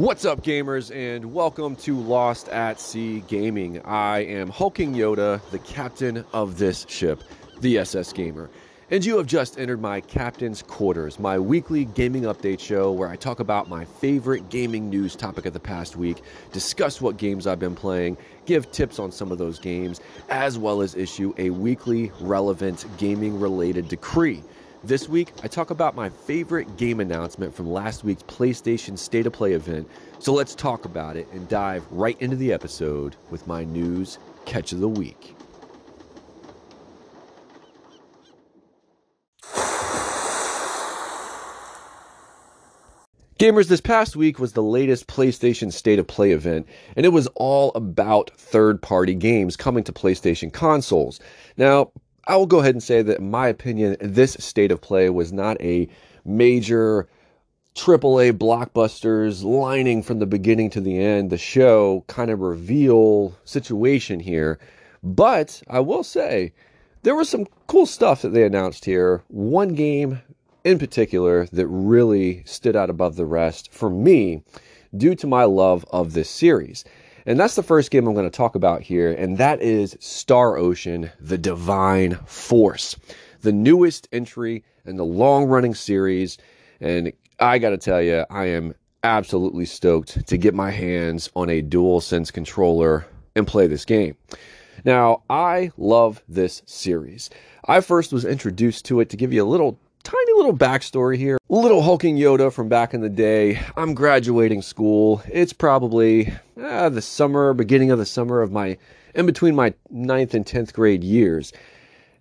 What's up, gamers, and welcome to Lost at Sea Gaming. I am Hulking Yoda, the captain of this ship, the SS Gamer. And you have just entered my captain's quarters, my weekly gaming update show where I talk about my favorite gaming news topic of the past week, discuss what games I've been playing, give tips on some of those games, as well as issue a weekly relevant gaming related decree. This week, I talk about my favorite game announcement from last week's PlayStation State of Play event. So let's talk about it and dive right into the episode with my news catch of the week. Gamers, this past week was the latest PlayStation State of Play event, and it was all about third party games coming to PlayStation consoles. Now, I will go ahead and say that, in my opinion, this state of play was not a major AAA blockbusters lining from the beginning to the end, the show kind of reveal situation here. But I will say, there was some cool stuff that they announced here. One game in particular that really stood out above the rest for me due to my love of this series. And that's the first game I'm going to talk about here, and that is Star Ocean The Divine Force, the newest entry in the long running series. And I got to tell you, I am absolutely stoked to get my hands on a DualSense controller and play this game. Now, I love this series. I first was introduced to it to give you a little tiny little backstory here. Little hulking Yoda from back in the day. I'm graduating school. It's probably uh, the summer, beginning of the summer of my, in between my ninth and 10th grade years.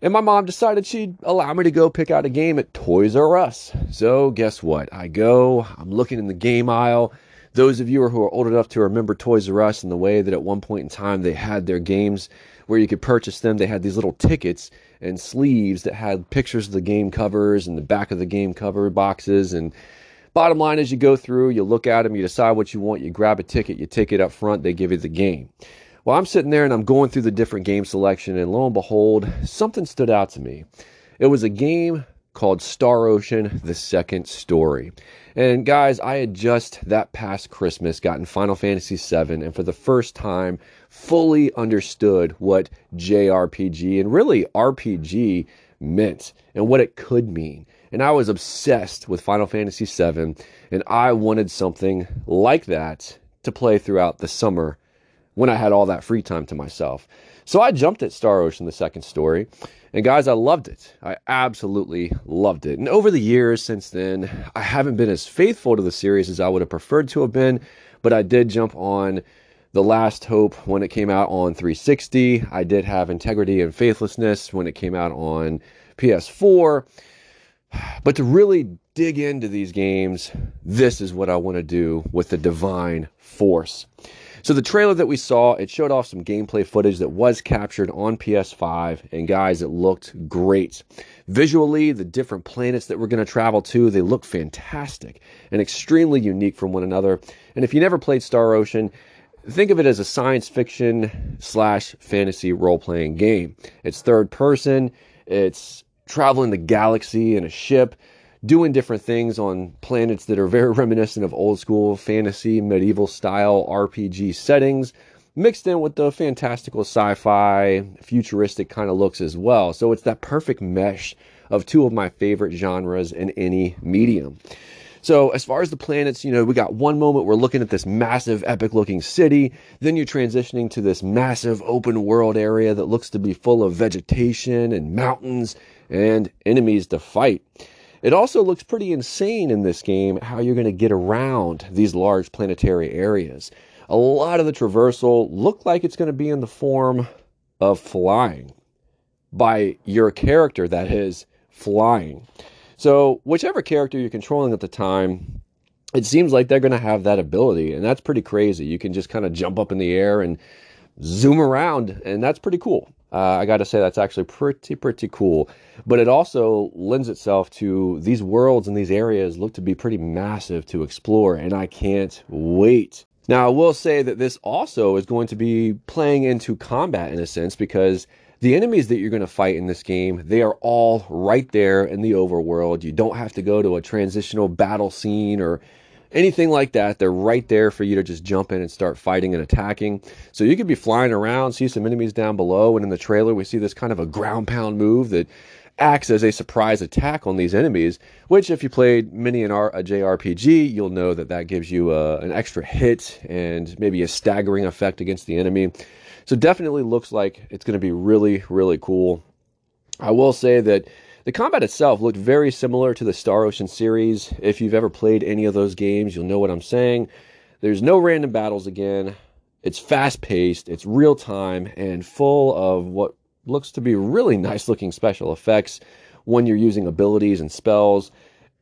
And my mom decided she'd allow me to go pick out a game at Toys R Us. So guess what? I go, I'm looking in the game aisle. Those of you who are old enough to remember Toys R Us and the way that at one point in time they had their games where you could purchase them, they had these little tickets and sleeves that had pictures of the game covers and the back of the game cover boxes. And bottom line, as you go through, you look at them, you decide what you want, you grab a ticket, you take it up front, they give you the game. Well, I'm sitting there and I'm going through the different game selection, and lo and behold, something stood out to me. It was a game called Star Ocean The Second Story. And guys, I had just that past Christmas gotten Final Fantasy VII, and for the first time, fully understood what JRPG and really RPG meant and what it could mean. And I was obsessed with Final Fantasy VII, and I wanted something like that to play throughout the summer when I had all that free time to myself. So I jumped at Star Ocean, the second story. And guys, I loved it. I absolutely loved it. And over the years since then, I haven't been as faithful to the series as I would have preferred to have been, but I did jump on The Last Hope when it came out on 360. I did have Integrity and Faithlessness when it came out on PS4. But to really dig into these games, this is what I want to do with the Divine Force. So the trailer that we saw, it showed off some gameplay footage that was captured on PS5, and guys, it looked great. Visually, the different planets that we're going to travel to, they look fantastic and extremely unique from one another. And if you never played Star Ocean, think of it as a science fiction slash fantasy role playing game. It's third person, it's traveling the galaxy in a ship doing different things on planets that are very reminiscent of old school fantasy, medieval style RPG settings, mixed in with the fantastical sci fi, futuristic kind of looks as well. So it's that perfect mesh of two of my favorite genres in any medium. So, as far as the planets, you know, we got one moment we're looking at this massive, epic looking city. Then you're transitioning to this massive open world area that looks to be full of vegetation and mountains and enemies to fight. It also looks pretty insane in this game how you're going to get around these large planetary areas. A lot of the traversal look like it's going to be in the form of flying by your character that is flying. So, whichever character you're controlling at the time, it seems like they're going to have that ability, and that's pretty crazy. You can just kind of jump up in the air and zoom around, and that's pretty cool. Uh, I got to say, that's actually pretty, pretty cool. But it also lends itself to these worlds and these areas look to be pretty massive to explore, and I can't wait. Now, I will say that this also is going to be playing into combat in a sense because the enemies that you're going to fight in this game, they are all right there in the overworld. You don't have to go to a transitional battle scene or anything like that, they're right there for you to just jump in and start fighting and attacking. So you could be flying around, see some enemies down below, and in the trailer we see this kind of a ground pound move that acts as a surprise attack on these enemies. Which, if you played mini and R- a JRPG, you'll know that that gives you uh, an extra hit and maybe a staggering effect against the enemy. So definitely looks like it's going to be really, really cool. I will say that the combat itself looked very similar to the Star Ocean series. If you've ever played any of those games, you'll know what I'm saying. There's no random battles again. It's fast paced, it's real time, and full of what looks to be really nice looking special effects when you're using abilities and spells.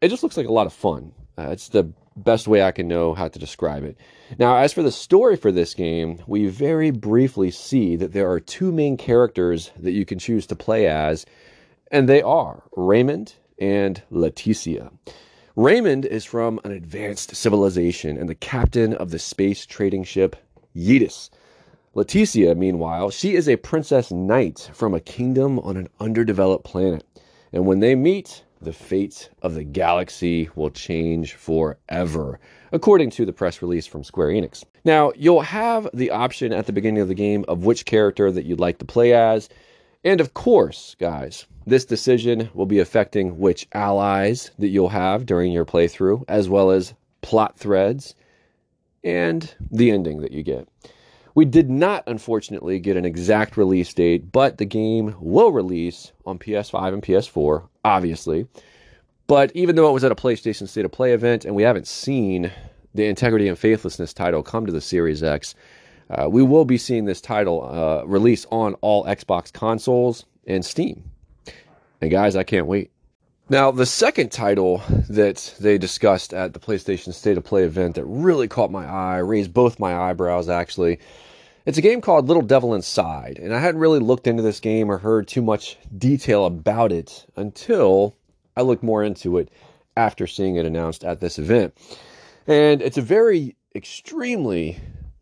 It just looks like a lot of fun. Uh, it's the best way I can know how to describe it. Now, as for the story for this game, we very briefly see that there are two main characters that you can choose to play as and they are Raymond and Laeticia. Raymond is from an advanced civilization and the captain of the space trading ship Yetis. Laeticia, meanwhile, she is a princess knight from a kingdom on an underdeveloped planet. And when they meet, the fate of the galaxy will change forever, according to the press release from Square Enix. Now, you'll have the option at the beginning of the game of which character that you'd like to play as. And of course, guys, this decision will be affecting which allies that you'll have during your playthrough, as well as plot threads and the ending that you get. We did not, unfortunately, get an exact release date, but the game will release on PS5 and PS4, obviously. But even though it was at a PlayStation State of Play event and we haven't seen the Integrity and Faithlessness title come to the Series X, uh, we will be seeing this title uh, release on all Xbox consoles and Steam. And guys, I can't wait. Now, the second title that they discussed at the PlayStation State of Play event that really caught my eye, raised both my eyebrows actually, it's a game called Little Devil Inside. And I hadn't really looked into this game or heard too much detail about it until I looked more into it after seeing it announced at this event. And it's a very extremely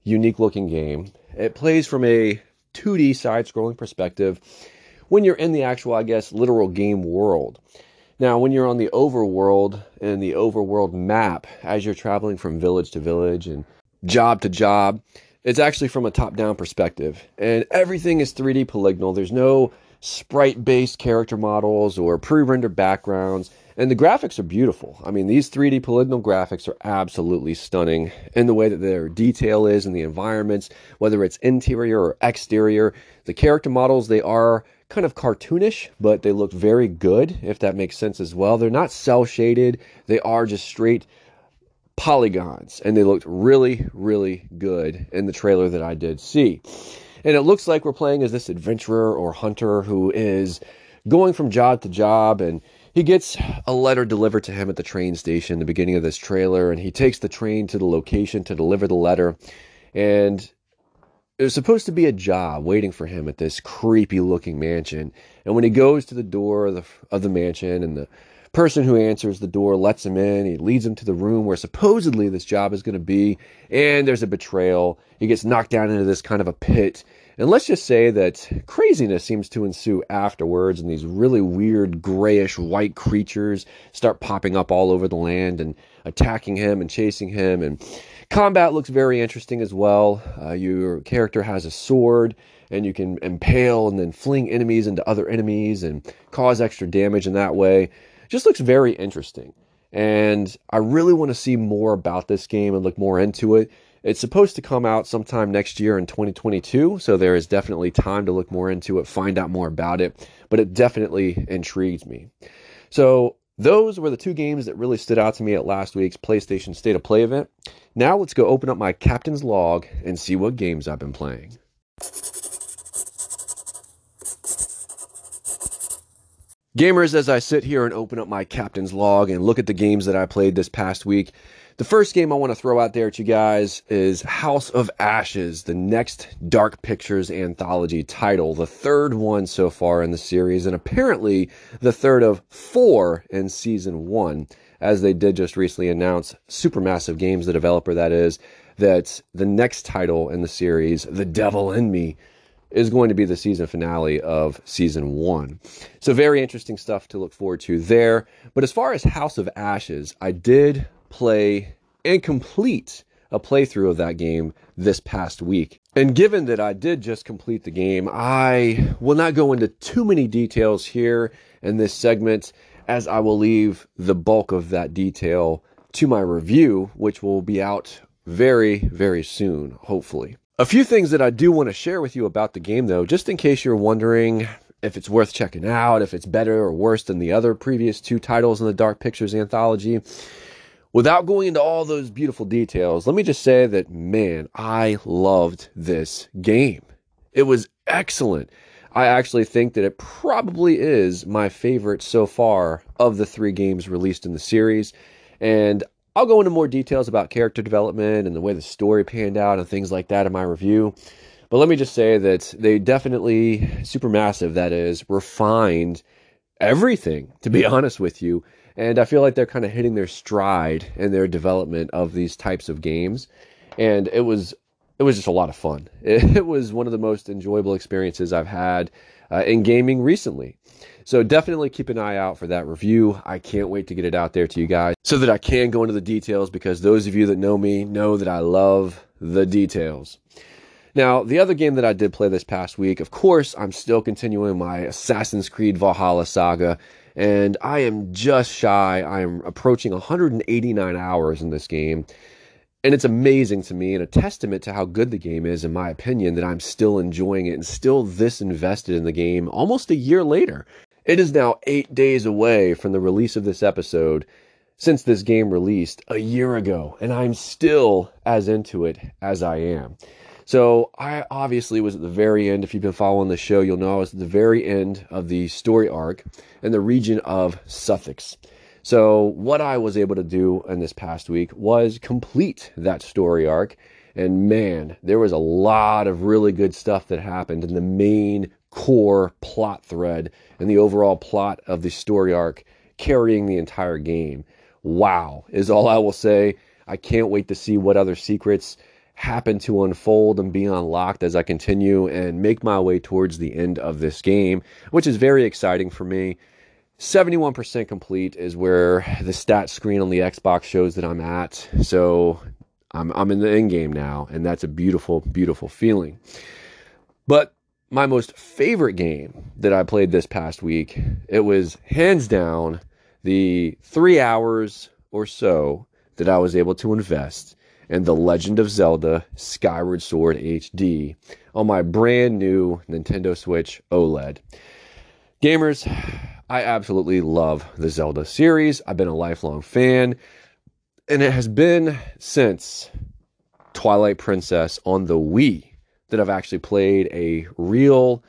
unique looking game. It plays from a 2D side scrolling perspective when you're in the actual, I guess, literal game world. Now, when you're on the overworld and the overworld map, as you're traveling from village to village and job to job, it's actually from a top down perspective. And everything is 3D polygonal. There's no sprite based character models or pre rendered backgrounds. And the graphics are beautiful. I mean, these 3D polygonal graphics are absolutely stunning in the way that their detail is in the environments, whether it's interior or exterior. The character models, they are kind of cartoonish, but they look very good, if that makes sense as well. They're not cel shaded, they are just straight polygons, and they looked really, really good in the trailer that I did see. And it looks like we're playing as this adventurer or hunter who is going from job to job and he gets a letter delivered to him at the train station the beginning of this trailer and he takes the train to the location to deliver the letter and was supposed to be a job waiting for him at this creepy looking mansion. And when he goes to the door of the, of the mansion and the person who answers the door lets him in, he leads him to the room where supposedly this job is going to be, and there's a betrayal. He gets knocked down into this kind of a pit. And let's just say that craziness seems to ensue afterwards, and these really weird grayish white creatures start popping up all over the land and attacking him and chasing him. And Combat looks very interesting as well. Uh, your character has a sword, and you can impale and then fling enemies into other enemies and cause extra damage in that way. Just looks very interesting. And I really want to see more about this game and look more into it. It's supposed to come out sometime next year in 2022, so there is definitely time to look more into it, find out more about it, but it definitely intrigues me. So, those were the two games that really stood out to me at last week's PlayStation State of Play event. Now let's go open up my captain's log and see what games I've been playing. Gamers, as I sit here and open up my captain's log and look at the games that I played this past week, the first game I want to throw out there to you guys is House of Ashes, the next Dark Pictures anthology title, the third one so far in the series, and apparently the third of four in season one, as they did just recently announce, Supermassive Games, the developer that is, that the next title in the series, The Devil in Me, is going to be the season finale of season one. So, very interesting stuff to look forward to there. But as far as House of Ashes, I did play and complete a playthrough of that game this past week. And given that I did just complete the game, I will not go into too many details here in this segment, as I will leave the bulk of that detail to my review, which will be out very, very soon, hopefully. A few things that I do want to share with you about the game, though, just in case you're wondering if it's worth checking out, if it's better or worse than the other previous two titles in the Dark Pictures anthology. Without going into all those beautiful details, let me just say that, man, I loved this game. It was excellent. I actually think that it probably is my favorite so far of the three games released in the series. And I'll go into more details about character development and the way the story panned out and things like that in my review. But let me just say that they definitely, Supermassive, that is, refined everything, to be honest with you. And I feel like they're kind of hitting their stride in their development of these types of games. And it was it was just a lot of fun. It, was one of the most enjoyable experiences I've had uh, in gaming recently. So definitely keep an eye out for that review. I can't wait to get it out there to you guys so that I can go into the details because those of you that know me know that I love the details. Now, the other game that I did play this past week, of course, I'm still continuing my Assassin's Creed Valhalla saga, and I am just shy. I am approaching 189 hours in this game. And it's amazing to me and a testament to how good the game is, in my opinion, that I'm still enjoying it and still this invested in the game almost a year later. It is now eight days away from the release of this episode since this game released a year ago, and I'm still as into it as I am. So I obviously was at the very end. If you've been following the show, you'll know I was at the very end of the story arc in the region of Sussex. So, what I was able to do in this past week was complete that story arc. And man, there was a lot of really good stuff that happened in the main core plot thread and the overall plot of the story arc carrying the entire game. Wow, is all I will say. I can't wait to see what other secrets happen to unfold and be unlocked as I continue and make my way towards the end of this game, which is very exciting for me. 71% complete is where the stat screen on the Xbox shows that I'm at. So I'm, I'm in the end game now, and that's a beautiful, beautiful feeling. But my most favorite game that I played this past week, it was hands down the three hours or so that I was able to invest in The Legend of Zelda Skyward Sword HD on my brand new Nintendo Switch OLED. Gamers, I absolutely love the Zelda series. I've been a lifelong fan, and it has been since Twilight Princess on the Wii that I've actually played a real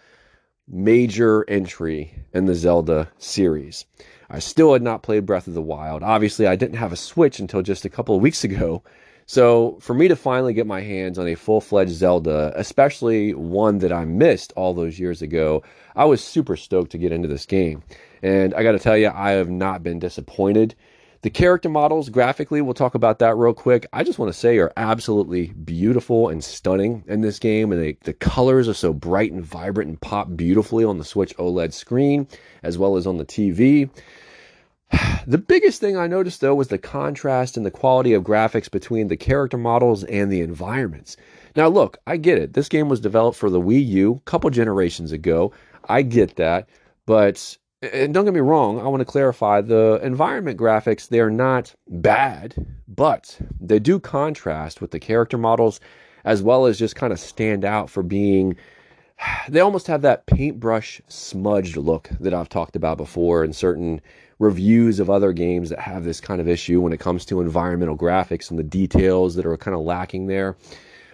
major entry in the Zelda series. I still had not played Breath of the Wild. Obviously, I didn't have a Switch until just a couple of weeks ago. So, for me to finally get my hands on a full fledged Zelda, especially one that I missed all those years ago, I was super stoked to get into this game. And I got to tell you, I have not been disappointed. The character models, graphically, we'll talk about that real quick. I just want to say are absolutely beautiful and stunning in this game. And they, the colors are so bright and vibrant and pop beautifully on the Switch OLED screen, as well as on the TV. The biggest thing I noticed though was the contrast and the quality of graphics between the character models and the environments. Now, look, I get it. This game was developed for the Wii U a couple generations ago. I get that. But and don't get me wrong, I want to clarify the environment graphics, they're not bad, but they do contrast with the character models as well as just kind of stand out for being they almost have that paintbrush smudged look that I've talked about before in certain reviews of other games that have this kind of issue when it comes to environmental graphics and the details that are kind of lacking there.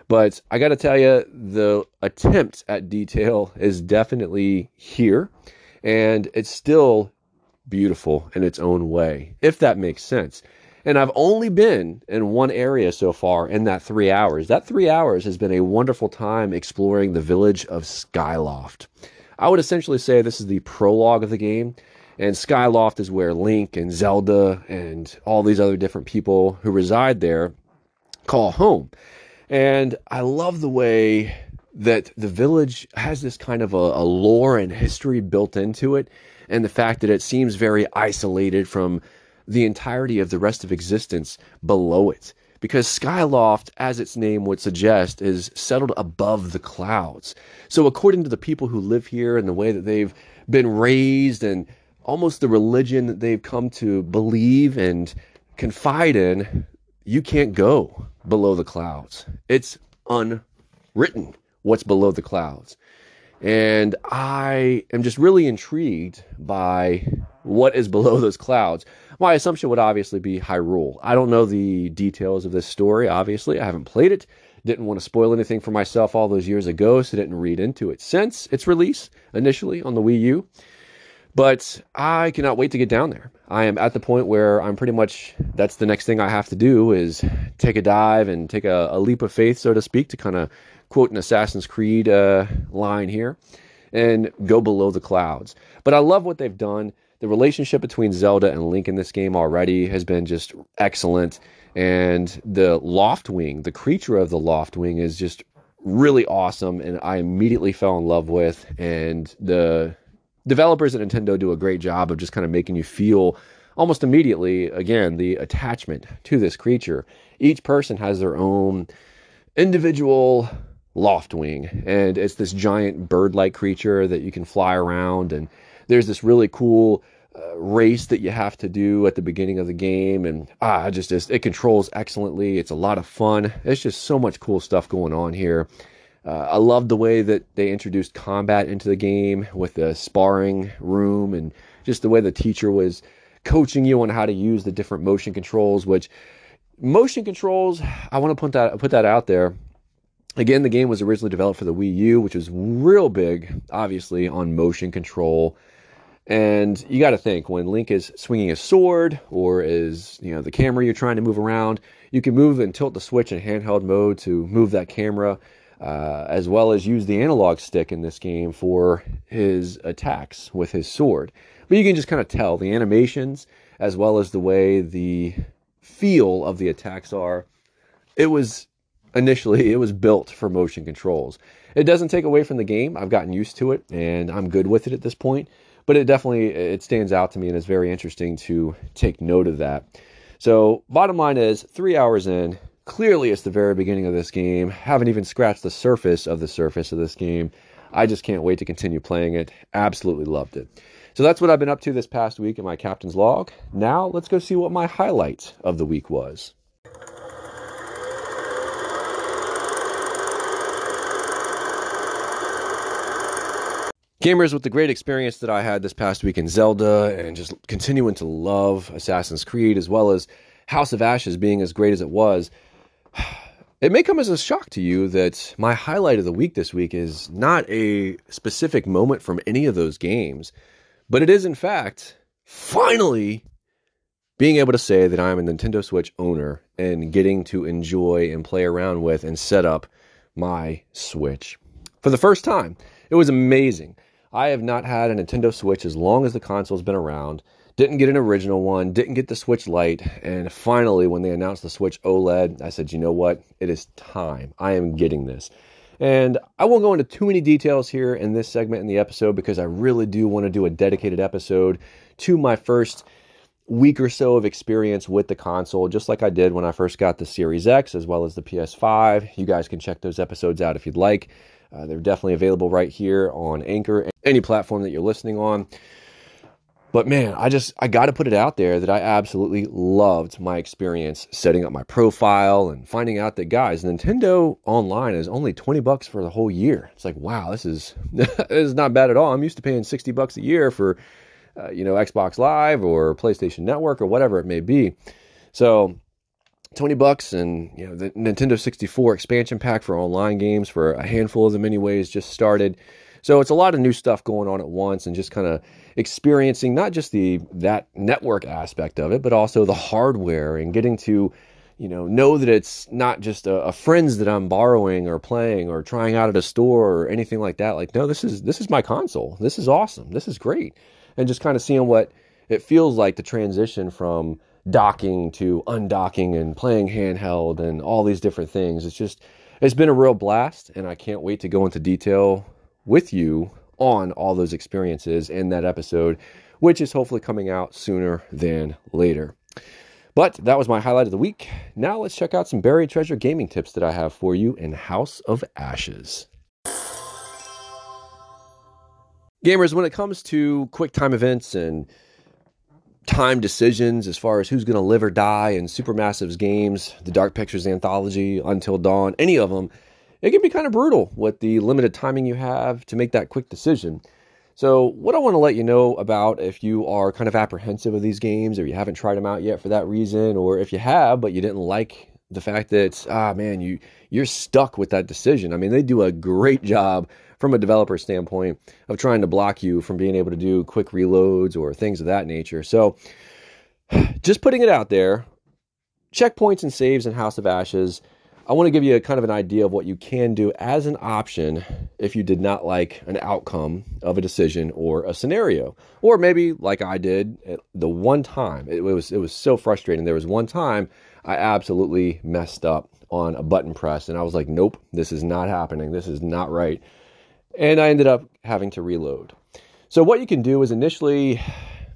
But I got to tell you, the attempt at detail is definitely here and it's still beautiful in its own way, if that makes sense. And I've only been in one area so far in that three hours. That three hours has been a wonderful time exploring the village of Skyloft. I would essentially say this is the prologue of the game. And Skyloft is where Link and Zelda and all these other different people who reside there call home. And I love the way that the village has this kind of a, a, lore and history built into it, and the fact that it seems very isolated from the entirety of the rest of existence below it. because Skyloft, as its name would suggest, is settled above the clouds. So, according to the people who live here and the way that they've been raised and almost the religion that they've come to believe and confide in, you can't go below the clouds. It's unwritten what's below the clouds. And I am just really intrigued by what is below those clouds. My assumption would obviously be Hyrule. I don't know the details of this story, obviously. I haven't played it. Didn't want to spoil anything for myself all those years ago, so didn't read into it since its release initially on the Wii U. But I cannot wait to get down there. I am at the point where I'm pretty much that's the next thing I have to do is take a dive and take a, a leap of faith, so to speak, to kind of quote an Assassin's Creed uh, line here and go below the clouds. But I love what they've done. The relationship between Zelda and Link in this game already has been just excellent. And the Loftwing, the creature of the Loftwing, is just really awesome. And I immediately fell in love with. And the developers at Nintendo do a great job of just kind of making you feel almost immediately, again, the attachment to this creature. Each person has their own individual Loftwing, and it's this giant bird-like creature that you can fly around. And there's this really cool uh, race that you have to do at the beginning of the game, and ah, just, just it controls excellently. It's a lot of fun. There's just so much cool stuff going on here. Uh, I love the way that they introduced combat into the game with the sparring room and just the way the teacher was coaching you on how to use the different motion controls. Which motion controls, I want to put that put that out there. Again, the game was originally developed for the Wii U, which was real big, obviously, on motion control. And you got to think when Link is swinging a sword or is, you know, the camera you're trying to move around, you can move and tilt the switch in handheld mode to move that camera, uh, as well as use the analog stick in this game for his attacks with his sword. But you can just kind of tell the animations as well as the way the feel of the attacks are. It was initially it was built for motion controls. It doesn't take away from the game. I've gotten used to it and I'm good with it at this point, but it definitely it stands out to me and it's very interesting to take note of that. So, bottom line is 3 hours in, clearly it's the very beginning of this game. Haven't even scratched the surface of the surface of this game. I just can't wait to continue playing it. Absolutely loved it. So that's what I've been up to this past week in my captain's log. Now, let's go see what my highlight of the week was. Gamers, with the great experience that I had this past week in Zelda and just continuing to love Assassin's Creed as well as House of Ashes being as great as it was, it may come as a shock to you that my highlight of the week this week is not a specific moment from any of those games, but it is, in fact, finally being able to say that I'm a Nintendo Switch owner and getting to enjoy and play around with and set up my Switch for the first time. It was amazing. I have not had a Nintendo Switch as long as the console's been around. Didn't get an original one, didn't get the Switch Lite, and finally, when they announced the Switch OLED, I said, you know what? It is time. I am getting this. And I won't go into too many details here in this segment in the episode because I really do want to do a dedicated episode to my first week or so of experience with the console, just like I did when I first got the Series X as well as the PS5. You guys can check those episodes out if you'd like. Uh, they're definitely available right here on Anchor, any platform that you're listening on. But man, I just I got to put it out there that I absolutely loved my experience setting up my profile and finding out that guys, Nintendo Online is only 20 bucks for the whole year. It's like, wow, this is this is not bad at all. I'm used to paying 60 bucks a year for uh, you know, Xbox Live or PlayStation Network or whatever it may be. So, 20 bucks and you know the Nintendo 64 expansion pack for online games for a handful of them anyways just started. So it's a lot of new stuff going on at once and just kind of experiencing not just the that network aspect of it, but also the hardware and getting to you know know that it's not just a, a friends that I'm borrowing or playing or trying out at a store or anything like that. Like no, this is this is my console. This is awesome. This is great. And just kind of seeing what it feels like to transition from docking to undocking and playing handheld and all these different things. It's just, it's been a real blast, and I can't wait to go into detail with you on all those experiences in that episode, which is hopefully coming out sooner than later. But that was my highlight of the week. Now let's check out some buried treasure gaming tips that I have for you in House of Ashes. Gamers, when it comes to quick time events and time decisions as far as who's going to live or die in Supermassive's games, the Dark Pictures Anthology, Until Dawn, any of them, it can be kind of brutal with the limited timing you have to make that quick decision. So, what I want to let you know about if you are kind of apprehensive of these games or you haven't tried them out yet for that reason, or if you have but you didn't like the fact that ah man, you you're stuck with that decision. I mean, they do a great job from a developer standpoint of trying to block you from being able to do quick reloads or things of that nature. So, just putting it out there, checkpoints and saves in House of Ashes. I want to give you a kind of an idea of what you can do as an option if you did not like an outcome of a decision or a scenario, or maybe like I did the one time it was it was so frustrating. There was one time I absolutely messed up on a button press, and I was like, "Nope, this is not happening. This is not right." and I ended up having to reload. So what you can do is initially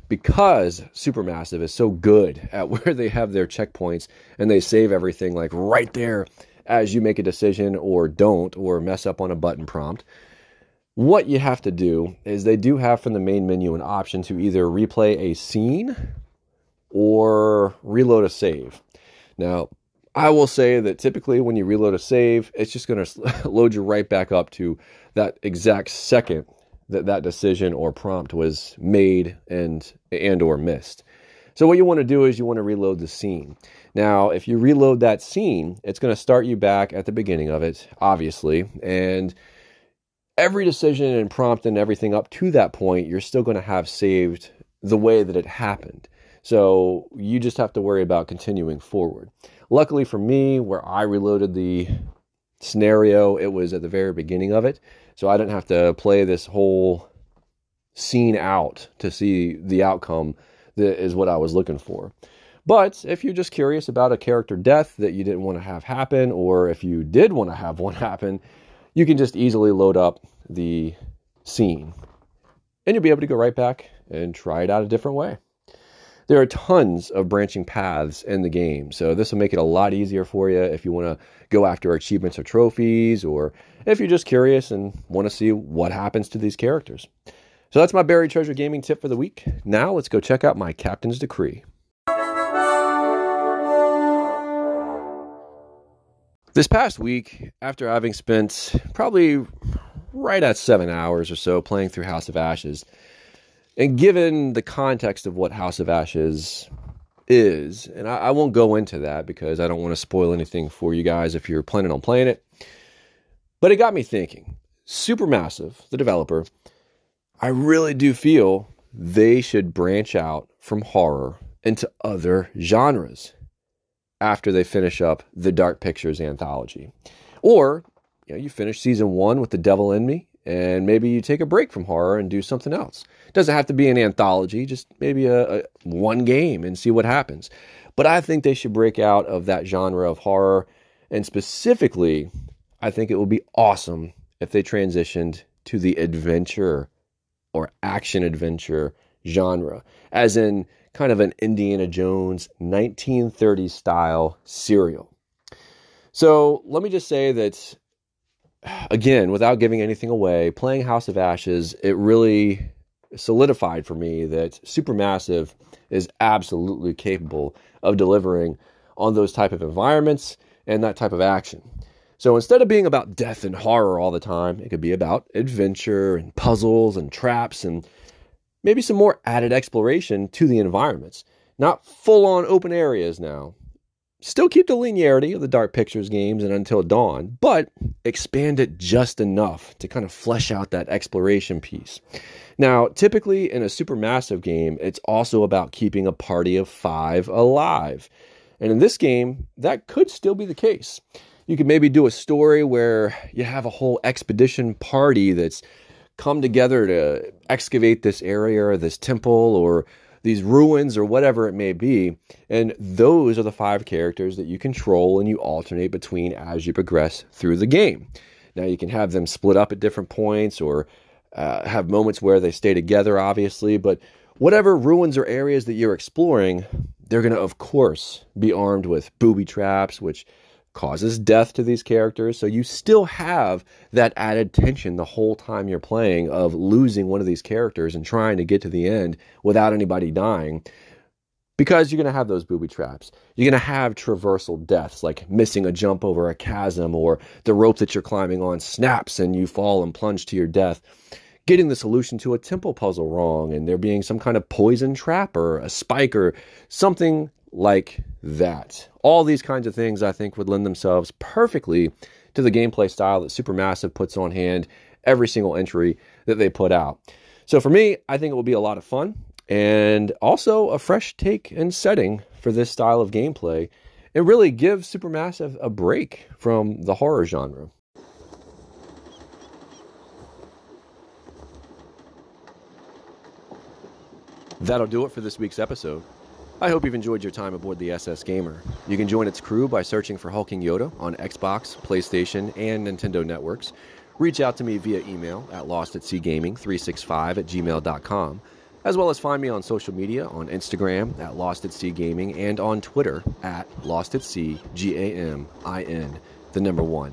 because Supermassive is so good at where they have their checkpoints and they save everything like right there as you make a decision or don't or mess up on a button prompt. What you have to do is they do have from the main menu an option to either replay a scene or reload a save. Now, I will say that typically when you reload a save, it's just going to load you right back up to that exact second that that decision or prompt was made and and or missed. So what you want to do is you want to reload the scene. Now, if you reload that scene, it's going to start you back at the beginning of it, obviously, and every decision and prompt and everything up to that point, you're still going to have saved the way that it happened. So you just have to worry about continuing forward. Luckily for me, where I reloaded the scenario, it was at the very beginning of it. So I didn't have to play this whole scene out to see the outcome that is what I was looking for. But if you're just curious about a character death that you didn't want to have happen, or if you did want to have one happen, you can just easily load up the scene. And you'll be able to go right back and try it out a different way. There are tons of branching paths in the game, so this will make it a lot easier for you if you want to go after achievements or trophies, or if you're just curious and want to see what happens to these characters. So that's my buried treasure gaming tip for the week. Now let's go check out my captain's decree. This past week, after having spent probably right at seven hours or so playing through House of Ashes, and given the context of what House of Ashes is, and I, I won't go into that because I don't want to spoil anything for you guys if you're planning on playing it. But it got me thinking. Supermassive, the developer, I really do feel they should branch out from horror into other genres after they finish up the Dark Pictures anthology. Or, you know, you finish season one with The Devil in Me and maybe you take a break from horror and do something else. It doesn't have to be an anthology, just maybe a, a, one game and see what happens. But I think they should break out of that genre of horror, and specifically, I think it would be awesome if they transitioned to the adventure or action adventure genre, as in kind of an Indiana Jones 1930s style serial. So let me just say that again, without giving anything away, playing House of Ashes, it really solidified for me that Supermassive is absolutely capable of delivering on those type of environments and that type of action. So instead of being about death and horror all the time, it could be about adventure and puzzles and traps and maybe some more added exploration to the environments. Not full on open areas now, Still keep the linearity of the Dark Pictures games and Until Dawn, but expand it just enough to kind of flesh out that exploration piece. Now, typically in a supermassive game, it's also about keeping a party of five alive. And in this game, that could still be the case. You could maybe do a story where you have a whole expedition party that's come together to excavate this area or this temple or these ruins or whatever it may be. And those are the five characters that you control and you alternate between as you progress through the game. Now, you can have them split up at different points or uh, have moments where they stay together, obviously, but Whatever ruins or areas that you're exploring, they're going to, of course, be armed with booby traps, which causes death to these characters. So you still have that added tension the whole time you're playing of losing one of these characters and trying to get to the end without anybody dying. Because you're going to have those booby traps. You're going to have traversal deaths, like missing a jump over a chasm, or the rope that you're climbing on snaps and you fall and plunge to your death getting the solution to a temple puzzle wrong and there being some kind of poison trap or a spike or something like that. All these kinds of things I think would lend themselves perfectly to the gameplay style that Supermassive puts on hand every single entry that they put out. So for me, I think it will be a lot of fun and also a fresh take and setting for this style of gameplay and really give Supermassive a break from the horror genre. That'll do it for this week's episode. I hope you've enjoyed your time aboard the SS Gamer. You can join its crew by searching for Hulking Yoda on Xbox, PlayStation, and Nintendo networks. Reach out to me via email at lostatseagaming365 at gmail.com, as well as find me on social media on Instagram at Lost at Sea and on Twitter at Lost at Sea, G A M I N, the number one.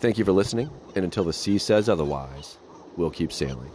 Thank you for listening, and until the sea says otherwise, we'll keep sailing.